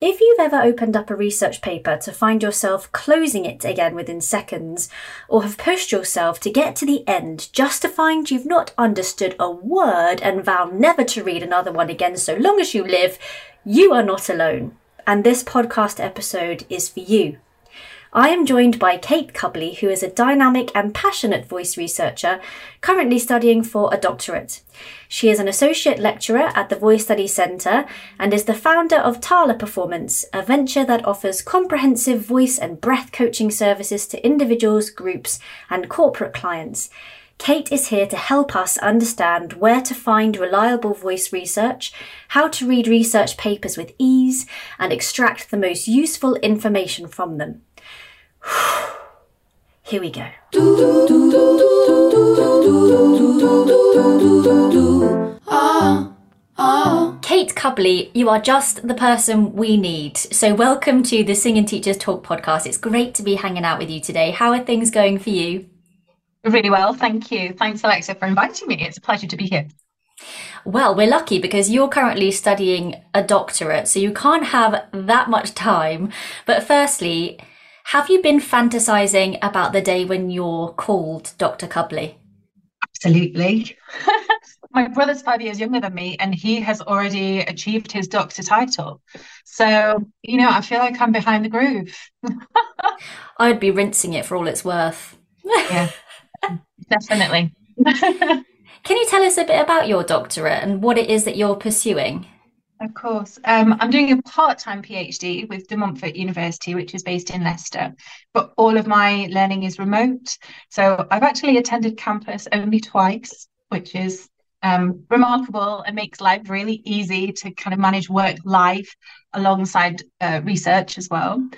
If you've ever opened up a research paper to find yourself closing it again within seconds, or have pushed yourself to get to the end just to find you've not understood a word and vow never to read another one again so long as you live, you are not alone. And this podcast episode is for you. I am joined by Kate Cubley, who is a dynamic and passionate voice researcher currently studying for a doctorate. She is an associate lecturer at the Voice Study Centre and is the founder of Tala Performance, a venture that offers comprehensive voice and breath coaching services to individuals, groups, and corporate clients. Kate is here to help us understand where to find reliable voice research, how to read research papers with ease, and extract the most useful information from them. Here we go. Kate Cubley, you are just the person we need. So, welcome to the Singing Teachers Talk podcast. It's great to be hanging out with you today. How are things going for you? Really well, thank you. Thanks, Alexa, for inviting me. It's a pleasure to be here. Well, we're lucky because you're currently studying a doctorate, so you can't have that much time. But firstly, have you been fantasizing about the day when you're called Dr. Cubley? Absolutely. My brother's five years younger than me, and he has already achieved his doctor title. So, you know, I feel like I'm behind the groove. I'd be rinsing it for all it's worth. yeah, definitely. Can you tell us a bit about your doctorate and what it is that you're pursuing? Of course. Um, I'm doing a part time PhD with De Montfort University, which is based in Leicester, but all of my learning is remote. So I've actually attended campus only twice, which is um, remarkable and makes life really easy to kind of manage work life alongside uh, research as well.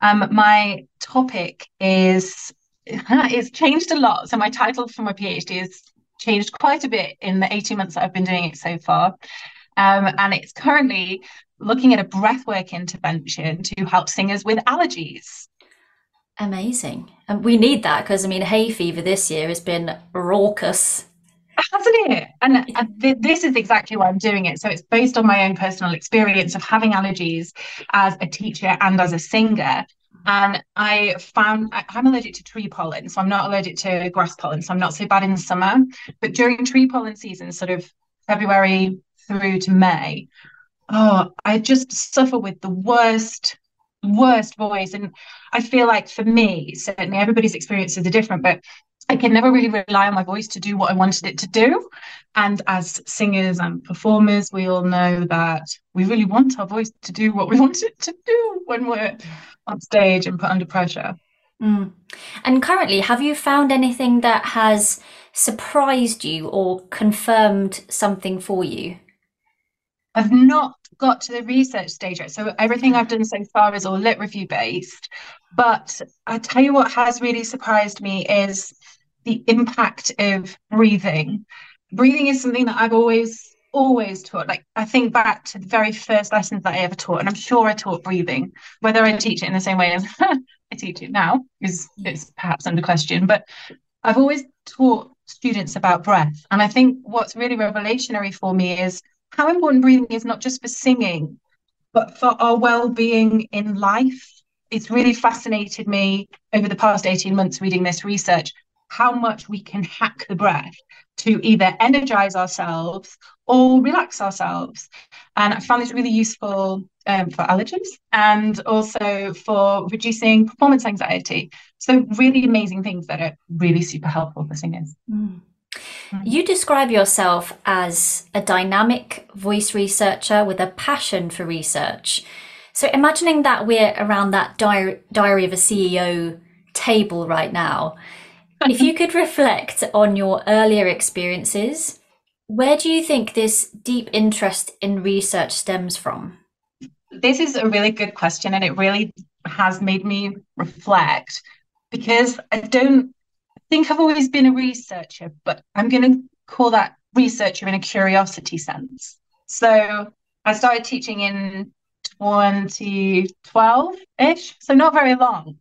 Um, my topic is it's changed a lot. So my title for my PhD has changed quite a bit in the 18 months that I've been doing it so far. Um, and it's currently looking at a breathwork intervention to help singers with allergies. Amazing. And we need that because, I mean, hay fever this year has been raucous. Hasn't it? And, and th- this is exactly why I'm doing it. So it's based on my own personal experience of having allergies as a teacher and as a singer. And I found I'm allergic to tree pollen, so I'm not allergic to grass pollen, so I'm not so bad in the summer. But during tree pollen season, sort of February, through to May, oh, I just suffer with the worst, worst voice. And I feel like for me, certainly everybody's experiences are different, but I can never really rely on my voice to do what I wanted it to do. And as singers and performers, we all know that we really want our voice to do what we want it to do when we're on stage and put under pressure. Mm. And currently, have you found anything that has surprised you or confirmed something for you? I've not got to the research stage yet. So everything I've done so far is all lit review based. But I tell you what has really surprised me is the impact of breathing. Breathing is something that I've always always taught like i think back to the very first lessons that i ever taught and i'm sure i taught breathing whether i teach it in the same way as i teach it now is it's perhaps under question but i've always taught students about breath and i think what's really revelationary for me is how important breathing is not just for singing, but for our well-being in life. It's really fascinated me over the past 18 months reading this research how much we can hack the breath to either energize ourselves or relax ourselves. And I found this really useful um, for allergies and also for reducing performance anxiety. So, really amazing things that are really super helpful for singers. Mm. Mm-hmm. You describe yourself as a dynamic voice researcher with a passion for research. So, imagining that we're around that diary, diary of a CEO table right now, if you could reflect on your earlier experiences, where do you think this deep interest in research stems from? This is a really good question, and it really has made me reflect because I don't think I've always been a researcher, but I'm going to call that researcher in a curiosity sense. So I started teaching in 2012 ish, so not very long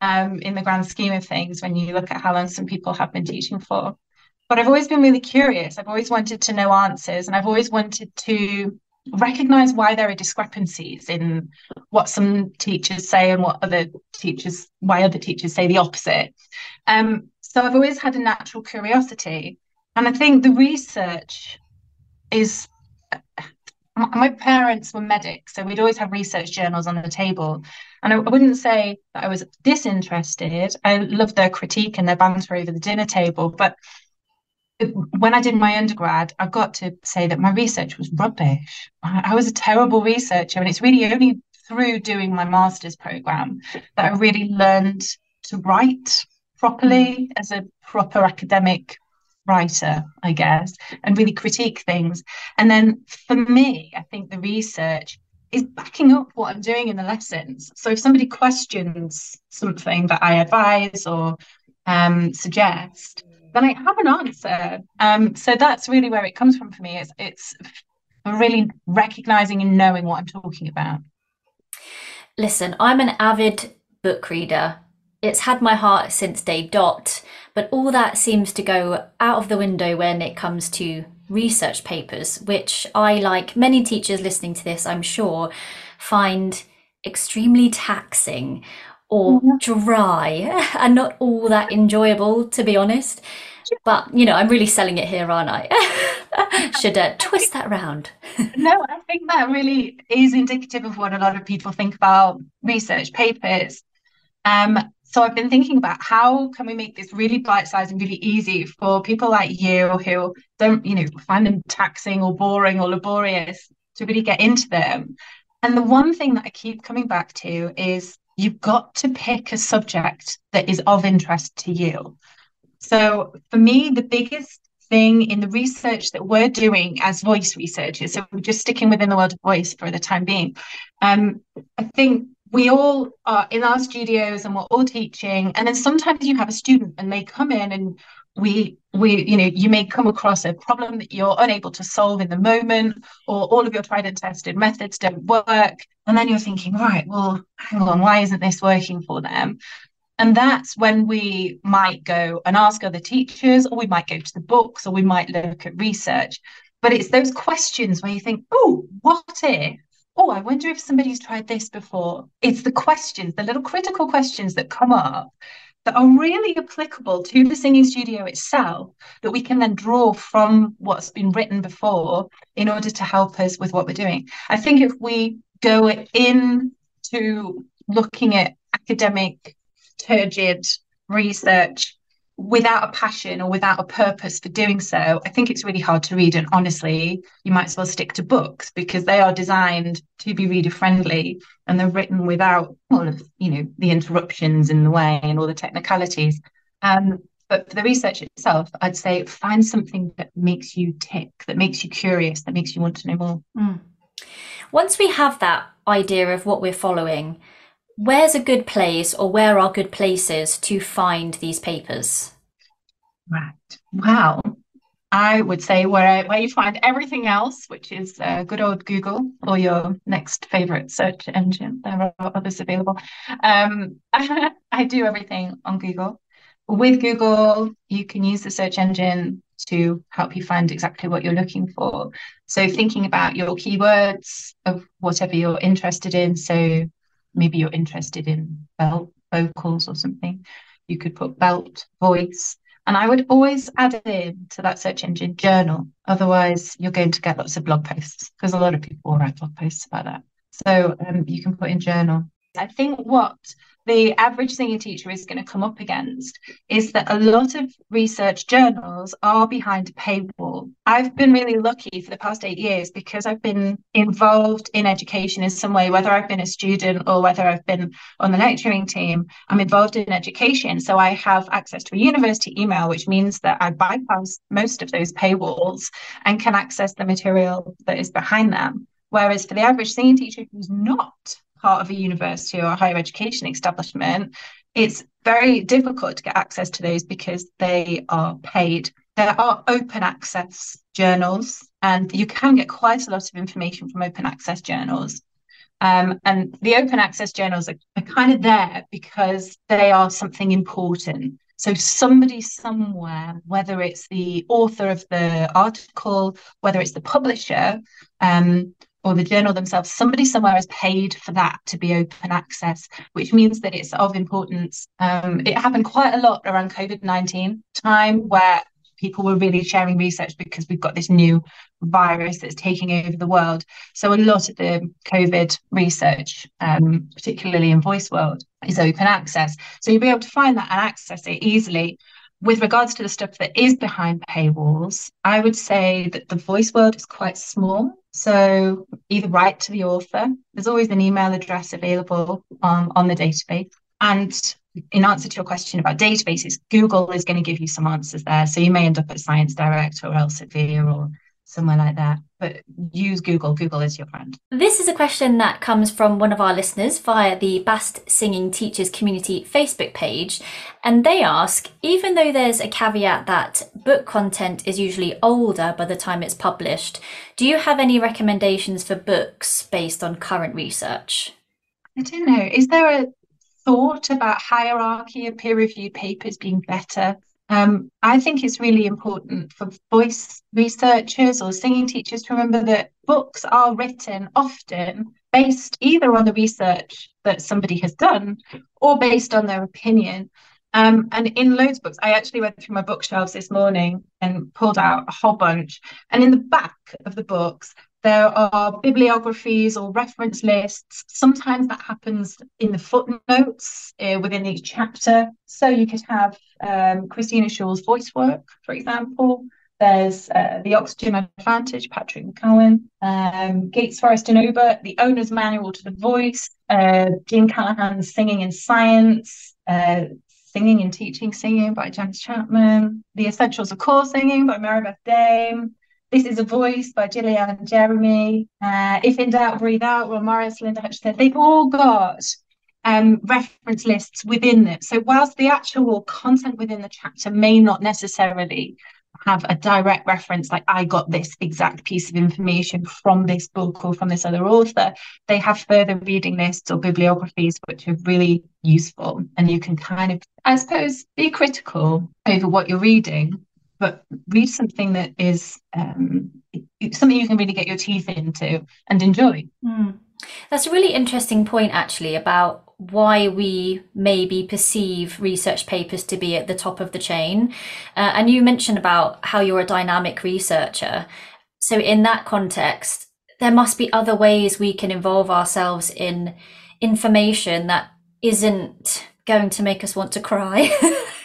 um, in the grand scheme of things when you look at how long some people have been teaching for. But I've always been really curious. I've always wanted to know answers and I've always wanted to recognize why there are discrepancies in what some teachers say and what other teachers why other teachers say the opposite um, so i've always had a natural curiosity. And i think the research is my parents were medics so we'd always have research journals on the table. And I, I wouldn't say that i was disinterested. I loved their critique and their banter over the dinner table. But when I did my undergrad, I've got to say that my research was rubbish. I, was a terrible researcher, and it's really only through doing my master's program that I really learned to write properly mm. as a proper academic writer, I guess, and really critique things. And then for me, I think the research is backing up what I'm doing in the lessons. So if somebody questions something that I advise or um, suggest, then I have an answer. Um, so that's really where it comes from for me. It's it's really recognizing and knowing what I'm talking about. Listen, I'm an avid book reader. It's had my heart since day dot, but all that seems to go out of the window when it comes to research papers, which I, like many teachers listening to this, I'm sure, find extremely taxing or mm-hmm. dry and not all that enjoyable, to be honest. But, you know, I'm really selling it here, aren't I? Should uh, twist that round. no, I think that really is indicative of what a lot of people think about research papers. Um, so I've been thinking about how can we make this really bite-sized and really easy for people like you who don't, you know, find them taxing or boring or laborious to really get into them. And the one thing that I keep coming back to is you've got to pick a subject that is of interest to you. So for me, the biggest thing in the research that we're doing as voice researchers, so we're just sticking within the world of voice for the time being, um, I think we all are in our studios and we're all teaching. And then sometimes you have a student and they come in and we we you know you may come across a problem that you're unable to solve in the moment or all of your tried and tested methods don't work and then you're thinking right well hang on why isn't this working for them and that's when we might go and ask other teachers or we might go to the books or we might look at research but it's those questions where you think oh what if oh i wonder if somebody's tried this before it's the questions the little critical questions that come up that are really applicable to the singing studio itself that we can then draw from what's been written before in order to help us with what we're doing. I think if we go in to looking at academic turgid research without a passion or without a purpose for doing so, I think it's really hard to read. And honestly, you might as well stick to books because they are designed to be reader friendly and they're written without all of you know the interruptions in the way and all the technicalities. Um, but for the research itself, I'd say find something that makes you tick, that makes you curious, that makes you want to know more. Mm. Once we have that idea of what we're following, where's a good place or where are good places to find these papers? Right. Wow. I would say where where you find everything else, which is uh, good old Google or your next favorite search engine. There are others available. Um, I do everything on Google. With Google, you can use the search engine to help you find exactly what you're looking for. So thinking about your keywords of whatever you're interested in. So maybe you're interested in belt vocals or something. You could put belt voice and I would always add in to that search engine journal. Otherwise, you're going to get lots of blog posts because a lot of people write blog posts about that. So um, you can put in journal. I think what the average singing teacher is going to come up against is that a lot of research journals are behind a paywall. I've been really lucky for the past eight years because I've been involved in education in some way, whether I've been a student or whether I've been on the lecturing team, I'm involved in education. So I have access to a university email, which means that I bypass most of those paywalls and can access the material that is behind them. Whereas for the average singing teacher who's not part of a university or a higher education establishment, it's very difficult to get access to those because they are paid. There are open access journals, and you can get quite a lot of information from open access journals. Um, and the open access journals are, are kind of there because they are something important. So somebody somewhere, whether it's the author of the article, whether it's the publisher, um, or the journal themselves, somebody somewhere has paid for that to be open access, which means that it's of importance. Um, it happened quite a lot around COVID 19 time where people were really sharing research because we've got this new virus that's taking over the world. So a lot of the COVID research, um, particularly in Voice World, is open access. So you'll be able to find that and access it easily. With regards to the stuff that is behind paywalls, I would say that the voice world is quite small. So either write to the author, there's always an email address available um, on the database. And in answer to your question about databases, Google is going to give you some answers there. So you may end up at Science Direct or Elsevier or somewhere like that. But use Google. Google is your friend. This is a question that comes from one of our listeners via the Bast Singing Teachers Community Facebook page. And they ask even though there's a caveat that book content is usually older by the time it's published, do you have any recommendations for books based on current research? I don't know. Is there a thought about hierarchy of peer reviewed papers being better. Um, I think it's really important for voice researchers or singing teachers to remember that books are written often based either on the research that somebody has done or based on their opinion. Um, and in loads of books, I actually went through my bookshelves this morning and pulled out a whole bunch. And in the back of the books, there are bibliographies or reference lists. Sometimes that happens in the footnotes uh, within each chapter. So you could have um, Christina Shewell's voice work, for example. There's uh, The Oxygen Advantage, Patrick McKeown, um, Gates, Forrest and Obert, The Owner's Manual to the Voice, uh, Jean Callaghan's Singing in Science, uh, Singing and Teaching Singing by Janice Chapman, The Essentials of Core Singing by Maribeth Dayme, this is a Voice by Gillian and Jeremy. Uh, if in doubt, breathe out. Ron Morris, Linda Hutchison. They've all got um, reference lists within them. So whilst the actual content within the chapter may not necessarily have a direct reference, like I got this exact piece of information from this book or from this other author, they have further reading lists or bibliographies which are really useful. And you can kind of, I suppose, be critical over what you're reading but read something that is um, something you can really get your teeth into and enjoy. Mm. That's a really interesting point, actually, about why we maybe perceive research papers to be at the top of the chain. Uh, and you mentioned about how you're a dynamic researcher. So, in that context, there must be other ways we can involve ourselves in information that isn't going to make us want to cry.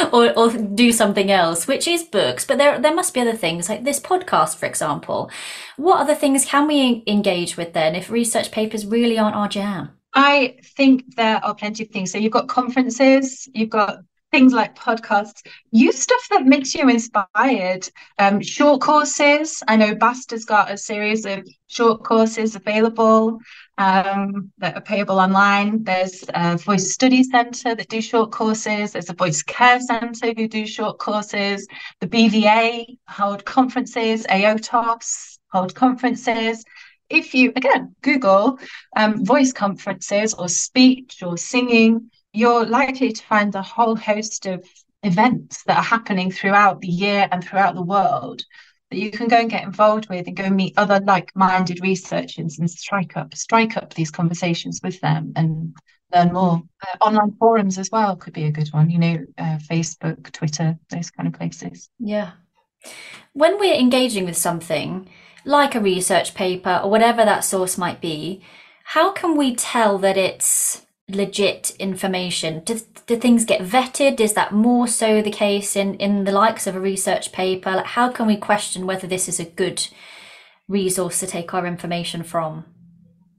or, or do something else, which is books. But there, there must be other things like this podcast, for example. What other things can we engage with then if research papers really aren't our jam? I think there are plenty of things. So you've got conferences, you've got things like podcasts. Use stuff that makes you inspired. Um, short courses. I know Bast has got a series of short courses available um, that are payable online. There's a Voice Study Centre that do short courses. There's a Voice Care Centre who do short courses. The BVA hold conferences. AOTOS hold conferences. If you, again, Google um, voice conferences or speech or singing, you're likely to find a whole host of events that are happening throughout the year and throughout the world that you can go and get involved with and go meet other like-minded researchers and strike up strike up these conversations with them and learn more. Uh, online forums as well could be a good one you know uh, facebook twitter those kind of places. Yeah. When we're engaging with something like a research paper or whatever that source might be how can we tell that it's legit information? Do, do things get vetted? Is that more so the case in, in the likes of a research paper? Like how can we question whether this is a good resource to take our information from?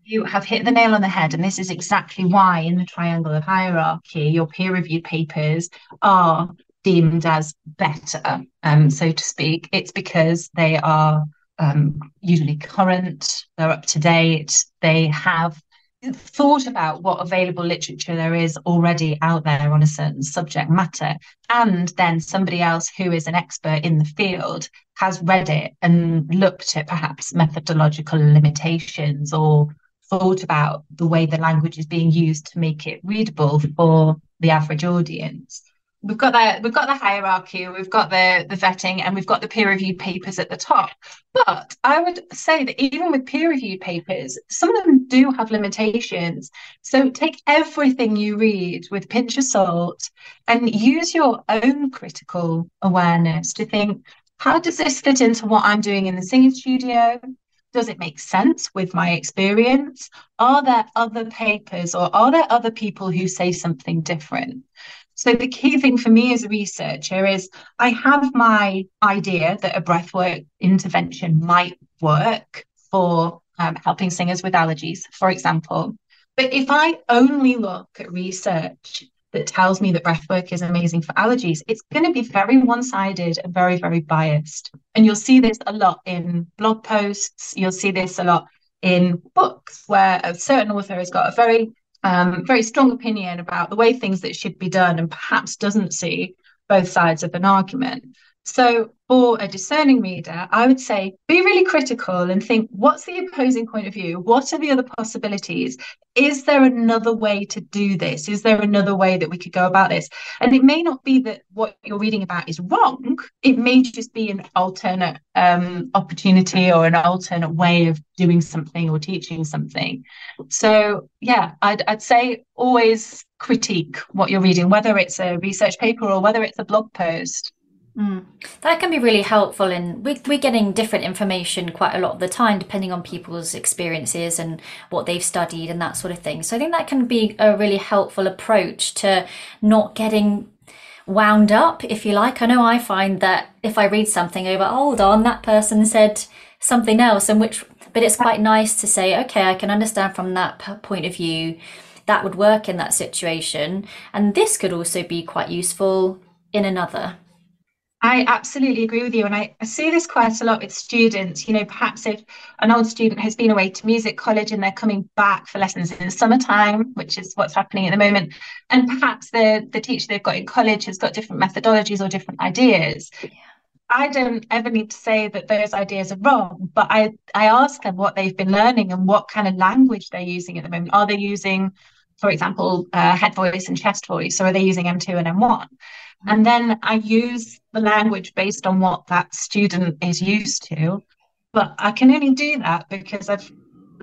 You have hit the nail on the head, and this is exactly why, in the triangle of hierarchy, your peer reviewed papers are deemed as better, um, so to speak. It's because they are um, usually current, they're up to date, they have thought about what available literature there is already out there on a certain subject matter and then somebody else who is an expert in the field has read it and looked at perhaps methodological limitations or thought about the way the language is being used to make it readable for the average audience we've got the we've got the hierarchy, we've got the the vetting, and we've got the peer reviewed papers at the top. But I would say that even with peer reviewed papers, some of them do have limitations. So take everything you read with pinch of salt and use your own critical awareness to think, how does this fit into what I'm doing in the singing studio? Does it make sense with my experience? Are there other papers or are there other people who say something different? So the key thing for me as a researcher is I have my idea that a breathwork intervention might work for um, helping singers with allergies, for example. But if I only look at research that tells me that breathwork is amazing for allergies, it's going to be very one sided and very, very biased. And you'll see this a lot in blog posts, you'll see this a lot in books where a certain author has got a very um, very strong opinion about the way things that should be done and perhaps doesn't see both sides of an argument. So, for a discerning reader, I would say be really critical and think what's the opposing point of view? What are the other possibilities? Is there another way to do this? Is there another way that we could go about this? And it may not be that what you're reading about is wrong, it may just be an alternate um, opportunity or an alternate way of doing something or teaching something. So, yeah, I'd, I'd say always critique what you're reading, whether it's a research paper or whether it's a blog post. Mm. That can be really helpful in we, we're getting different information quite a lot of the time depending on people's experiences and what they've studied and that sort of thing. So I think that can be a really helpful approach to not getting wound up, if you like. I know I find that if I read something over, hold on, that person said something else, and which, but it's quite nice to say, okay, I can understand from that point of view that would work in that situation, and this could also be quite useful in another. I absolutely agree with you. And I, I, see this quite a lot with students. You know, perhaps if an old student has been away to music college and they're coming back for lessons in the summertime, which is what's happening at the moment, and perhaps the, the teacher they've got in college has got different methodologies or different ideas. Yeah. I don't ever need to say that those ideas are wrong, but I, I ask them what they've been learning and what kind of language they're using at the moment. Are they using, for example, uh, head voice and chest voice, or are they using M2 and M1? And then I use the language based on what that student is used to. But I can only do that because I've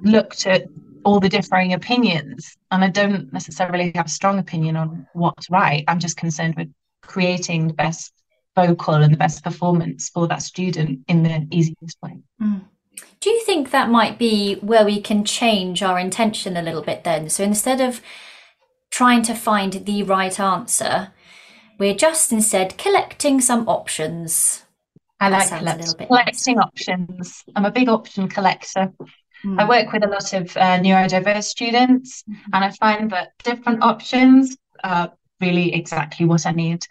looked at all the differing opinions and I don't necessarily have a strong opinion on what's right. I'm just concerned with creating the best vocal and the best performance for that student in the easiest way. Mm. Do you think that might be where we can change our intention a little bit then? So instead of trying to find the right answer, we're just instead collecting some options. I like collect- collecting nice. options. I'm a big option collector. Mm. I work with a lot of uh, neurodiverse students, mm and I find that different options are really exactly what I need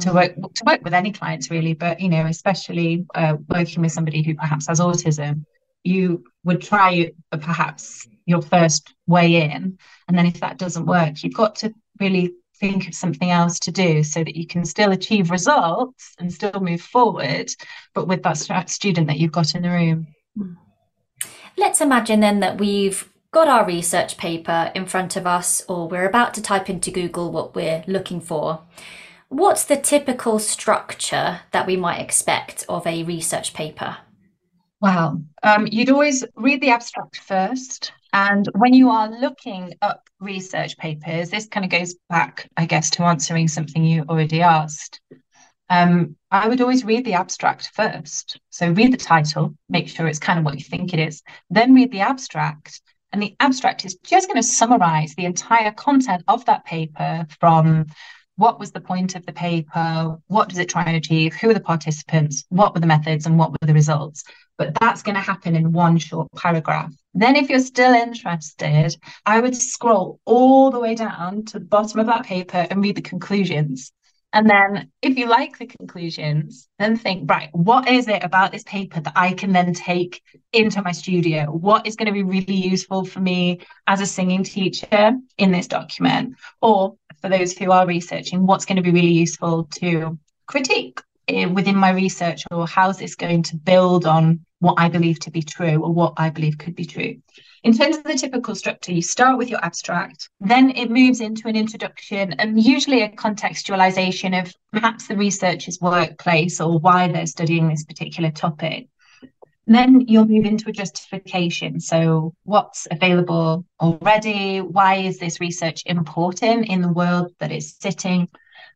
to hmm. work to work with any clients really but you know especially uh, working with somebody who perhaps has autism you would try uh, perhaps your first way in and then if that doesn't work you've got to really think of something else to do so that you can still achieve results and still move forward, but with that student that you've got in the room. Let's imagine then that we've got our research paper in front of us, or we're about to type into Google what we're looking for. What's the typical structure that we might expect of a research paper? Wow. Um, you'd always read the abstract first. And when you are looking up research papers, this kind of goes back, I guess, to answering something you already asked. Um, I would always read the abstract first. So read the title, make sure it's kind of what you think it is, then read the abstract. And the abstract is just going to summarize the entire content of that paper from what was the point of the paper, what does it try and achieve, who are the participants, what were the methods, and what were the results but that's going to happen in one short paragraph. Then, if you're still interested, I would scroll all the way down to the bottom of that paper and read the conclusions. And then, if you like the conclusions, then think, right, what is it about this paper that I can then take into my studio? What is going to be really useful for me as a singing teacher in this document? Or for those who are researching, what's going to be really useful to critique eh, within my research? Or how's this going to build on what I believe to be true or what I believe could be true. in terms of the typical structure, you start with your abstract, then it moves into an introduction and usually a contextualization of perhaps the researcher's workplace or why they're studying this particular topic. Then you'll move into a justification. So, what's available already? Why is this research important in the world that it's sitting?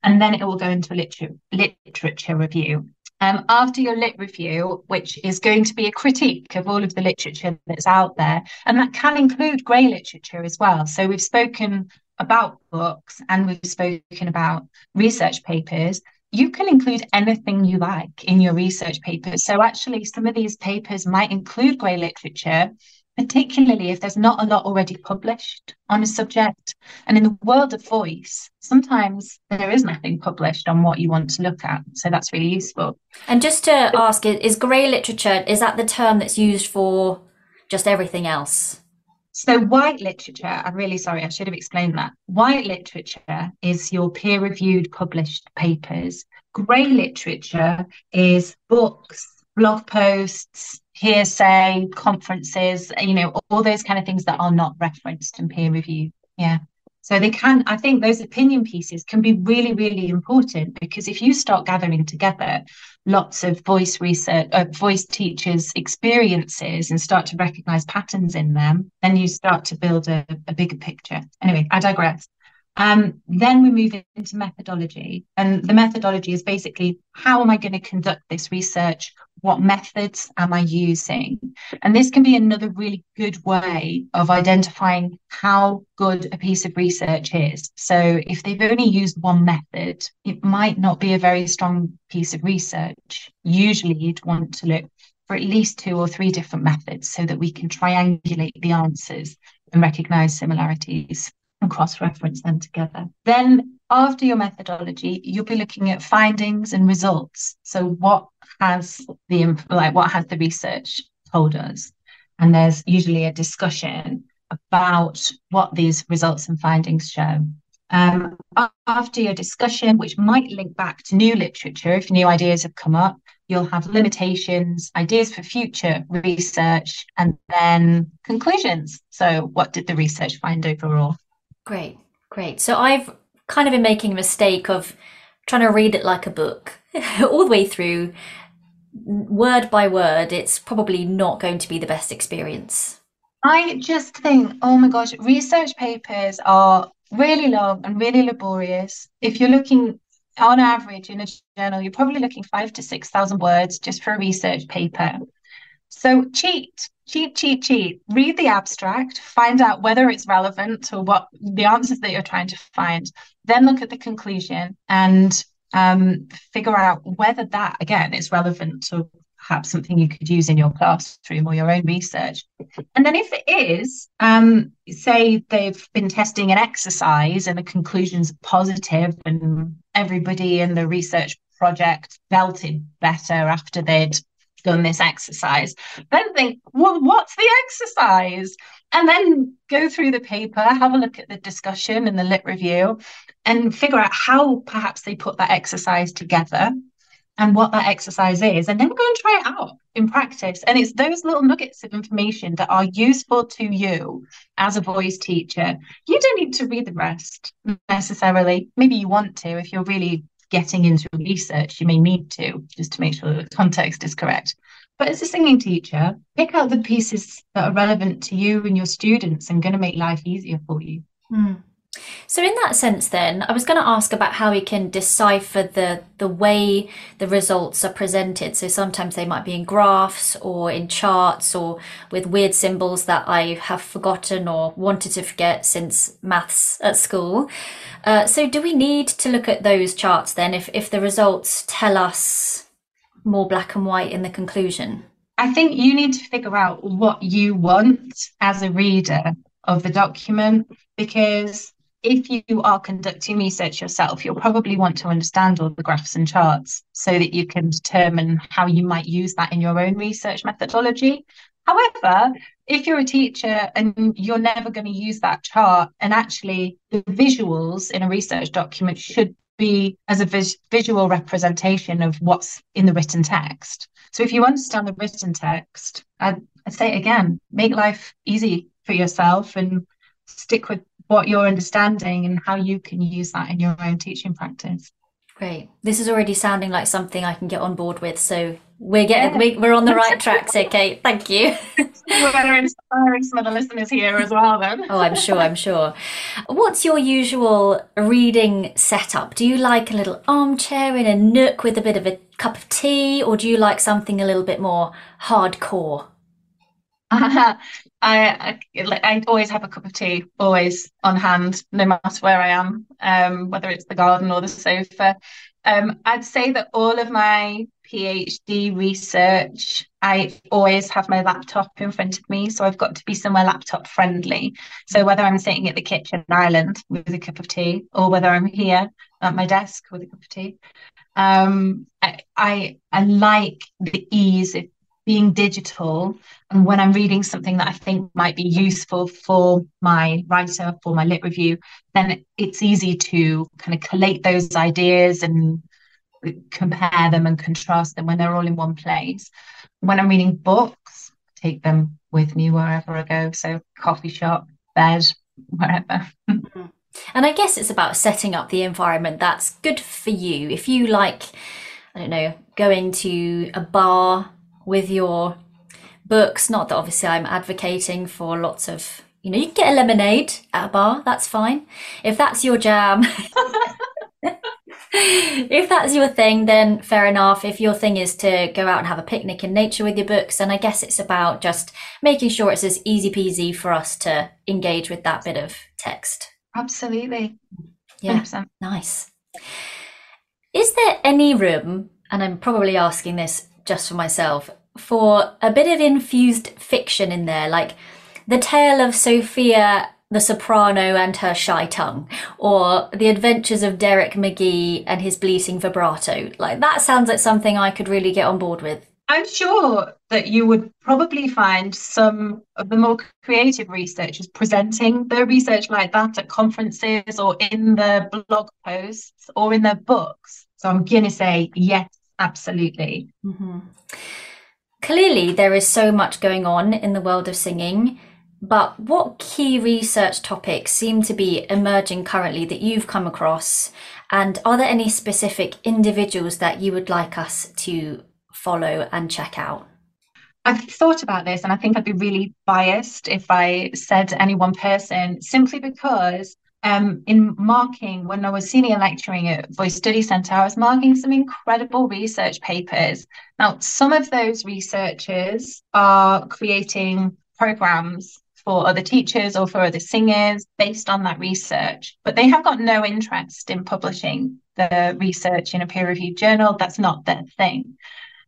And then it will go into a literature, literature review. Um, after your lit review, which is going to be a critique of all of the literature that's out there, and that can include grey literature as well. So, we've spoken about books and we've spoken about research papers you can include anything you like in your research papers. So, actually, some of these papers might include grey literature, particularly if there's not a lot already published on a subject. And in the world of voice, sometimes there is nothing published on what you want to look at. So, that's really useful. And just to ask, is grey literature, is that the term that's used for just everything else? So, white literature, I'm really sorry, I should have explained that. White literature is your peer reviewed published papers. Grey literature is books, blog posts, hearsay, conferences, you know, all those kind of things that are not referenced and peer reviewed. Yeah. So they can, I think those opinion pieces can be really, really important because if you start gathering together lots of voice research, uh, voice teachers' experiences and start to recognize patterns in them, then you start to build a, a bigger picture. Anyway, I digress. Um, then we move into methodology. And the methodology is basically how am I going to conduct this research? What methods am I using? And this can be another really good way of identifying how good a piece of research is. So if they've only used one method, it might not be a very strong piece of research. Usually you'd want to look for at least two or three different methods so that we can triangulate the answers and recognize similarities and cross reference them together. Then, after your methodology, you'll be looking at findings and results. So, what has the like what has the research told us? And there's usually a discussion about what these results and findings show. Um, after your discussion, which might link back to new literature if new ideas have come up, you'll have limitations, ideas for future research, and then conclusions. So, what did the research find overall? Great, great. So I've kind of been making a mistake of trying to read it like a book all the way through, word by word. It's probably not going to be the best experience. I just think, oh my gosh, research papers are really long and really laborious. If you're looking on average in a journal, you're probably looking five to 6,000 words just for a research paper. So cheat, cheat, cheat, cheat. Read the abstract, find out whether it's relevant to what the answers that you're trying to find. Then look at the conclusion and um, figure out whether that, again, is relevant to perhaps something you could use in your classroom or your own research. And then if it is, um, say they've been testing an exercise and the conclusion's positive and everybody in the research project felt it better after they'd done this exercise. Then think, well, what's the exercise? And then go through the paper, have a look at the discussion and the lit review, and figure out how perhaps they put that exercise together and what that exercise is, and then go and try it out in practice. And it's those little nuggets of information that are useful to you as a voice teacher. You don't need to read the rest necessarily. Maybe you want to if you're really getting into research, you may need to just to make sure the context is correct. But as a singing teacher, pick out the pieces that are relevant to you and your students and going to make life easier for you. Hmm. So, in that sense, then, I was going to ask about how we can decipher the the way the results are presented. So, sometimes they might be in graphs or in charts or with weird symbols that I have forgotten or wanted to forget since maths at school. Uh, so, do we need to look at those charts then if if the results tell us more black and white in the conclusion? I think you need to figure out what you want as a reader of the document because if you are conducting research yourself, you'll probably want to understand all the graphs and charts so that you can determine how you might use that in your own research methodology. However, if you're a teacher and you're never going to use that chart, and actually the visuals in a research document should be as a vis- visual representation of what's in the written text. So if you understand the written text, I'd, I'd say again, make life easy for yourself and stick with what you're understanding and how you can use that in your own teaching practice. Great. This is already sounding like something I can get on board with. So we're getting yeah. we, are on the right track, tracks. Okay, thank you. we're better inspiring some of the listeners here as well. Then. oh, I'm sure. I'm sure. What's your usual reading setup? Do you like a little armchair in a nook with a bit of a cup of tea, or do you like something a little bit more hardcore? I, I, I always have a cup of tea, always on hand, no matter where I am, um, whether it's the garden or the sofa. Um, I'd say that all of my PhD research, I always have my laptop in front of me. So I've got to be somewhere laptop friendly. So whether I'm sitting at the kitchen island with a cup of tea or whether I'm here at my desk with a cup of tea, um, I, I, I like the ease of being digital and when i'm reading something that i think might be useful for my writer for my lit review then it's easy to kind of collate those ideas and compare them and contrast them when they're all in one place. When i'm reading books take them with me wherever i go so coffee shop bed wherever mm-hmm. and i guess it's about setting up the environment that's good for you. If you like i don't know going to a bar with your books. Not that obviously I'm advocating for lots of, you know, you can get a lemonade at a bar, that's fine. If that's your jam, if that's your thing, then fair enough. If your thing is to go out and have a picnic in nature with your books, then I guess it's about just making sure it's as easy peasy for us to engage with that bit of text. Absolutely. Yeah. 100%. Nice. Is there any room, and I'm probably asking this just for myself, for a bit of infused fiction in there, like the tale of Sophia the soprano and her shy tongue, or the adventures of Derek McGee and his bleating vibrato. Like that sounds like something I could really get on board with. I'm sure that you would probably find some of the more creative researchers presenting their research like that at conferences or in their blog posts or in their books. So I'm going to say yes, Absolutely. Mm-hmm. Clearly, there is so much going on in the world of singing, but what key research topics seem to be emerging currently that you've come across? And are there any specific individuals that you would like us to follow and check out? I've thought about this and I think I'd be really biased if I said any one person simply because um, in marking, when I was senior lecturing at Voice Study Centre, I was marking some incredible research papers. Now, some of those researchers are creating programs for other teachers or for other singers based on that research, but they have got no interest in publishing the research in a peer reviewed journal. That's not their thing.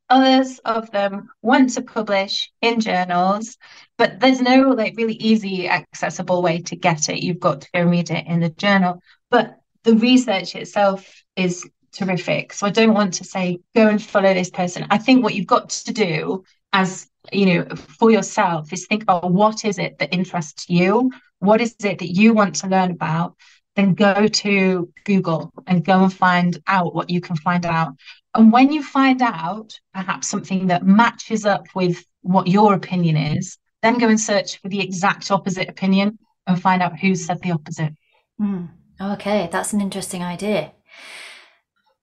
Others of them want to publish in journals, but there's no like really easy accessible way to get it. You've got to go read it in the journal. But the research itself is terrific. So I don't want to say go and follow this person. I think what you've got to do as you know for yourself is think about what is it that interests you? What is it that you want to learn about? Then go to Google and go and find out what you can find out. And when you find out perhaps something that matches up with what your opinion is, then go and search for the exact opposite opinion and find out who said the opposite. Mm. Okay, that's an interesting idea.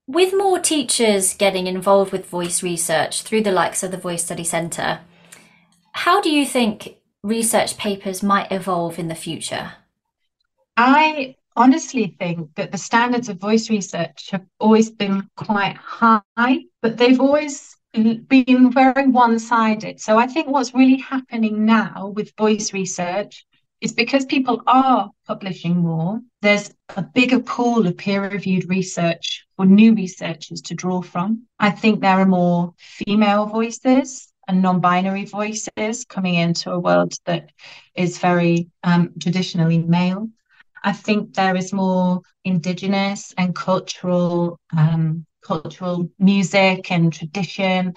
With more teachers getting involved with voice research through the likes of the Voice Study Centre, how do you think research papers might evolve in the future? I honestly think that the standards of voice research have always been quite high, but they've always been very one sided. So I think what's really happening now with voice research is because people are publishing more, there's a bigger pool of peer reviewed research for new researchers to draw from. I think there are more female voices and non binary voices coming into a world that is very um, traditionally male. I think there is more indigenous and cultural um, cultural music and tradition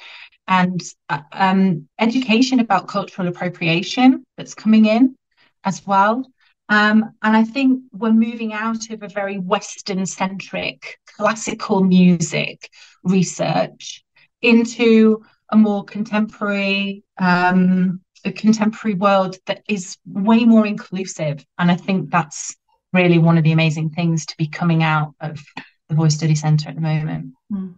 and uh, um, education about cultural appropriation that's coming in as well. Um, and I think we're moving out of a very Western centric classical music research into a more contemporary, um, a contemporary world that is way more inclusive. And I think that's really one of the amazing things to be coming out of the Voice Study Centre at the moment. Mm.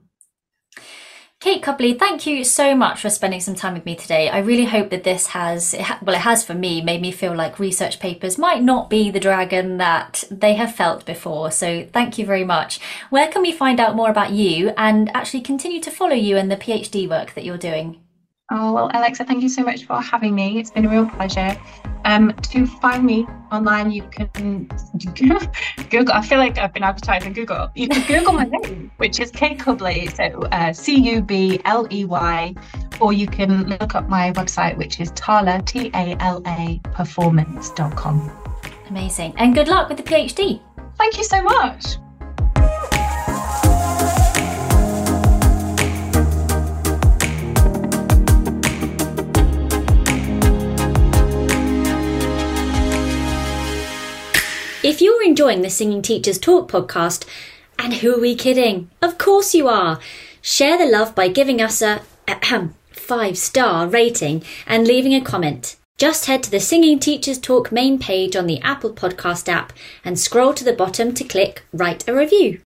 Kate Cubley, thank you so much for spending some time with me today. I really hope that this has, well, it has for me, made me feel like research papers might not be the dragon that they have felt before. So thank you very much. Where can we find out more about you and actually continue to follow you and the PhD work that you're doing? Oh, well, Alexa, thank you so much for having me. It's been a real pleasure. Um, to find me online, you can Google. I feel like I've been advertising Google. You can Google my name, which is Kate Cubley, so uh, C U B L E Y, or you can look up my website, which is Tala, T A L A, performance.com. Amazing. And good luck with the PhD. Thank you so much. If you're enjoying the Singing Teachers Talk podcast, and who are we kidding? Of course you are. Share the love by giving us a five star rating and leaving a comment. Just head to the Singing Teachers Talk main page on the Apple Podcast app and scroll to the bottom to click Write a Review.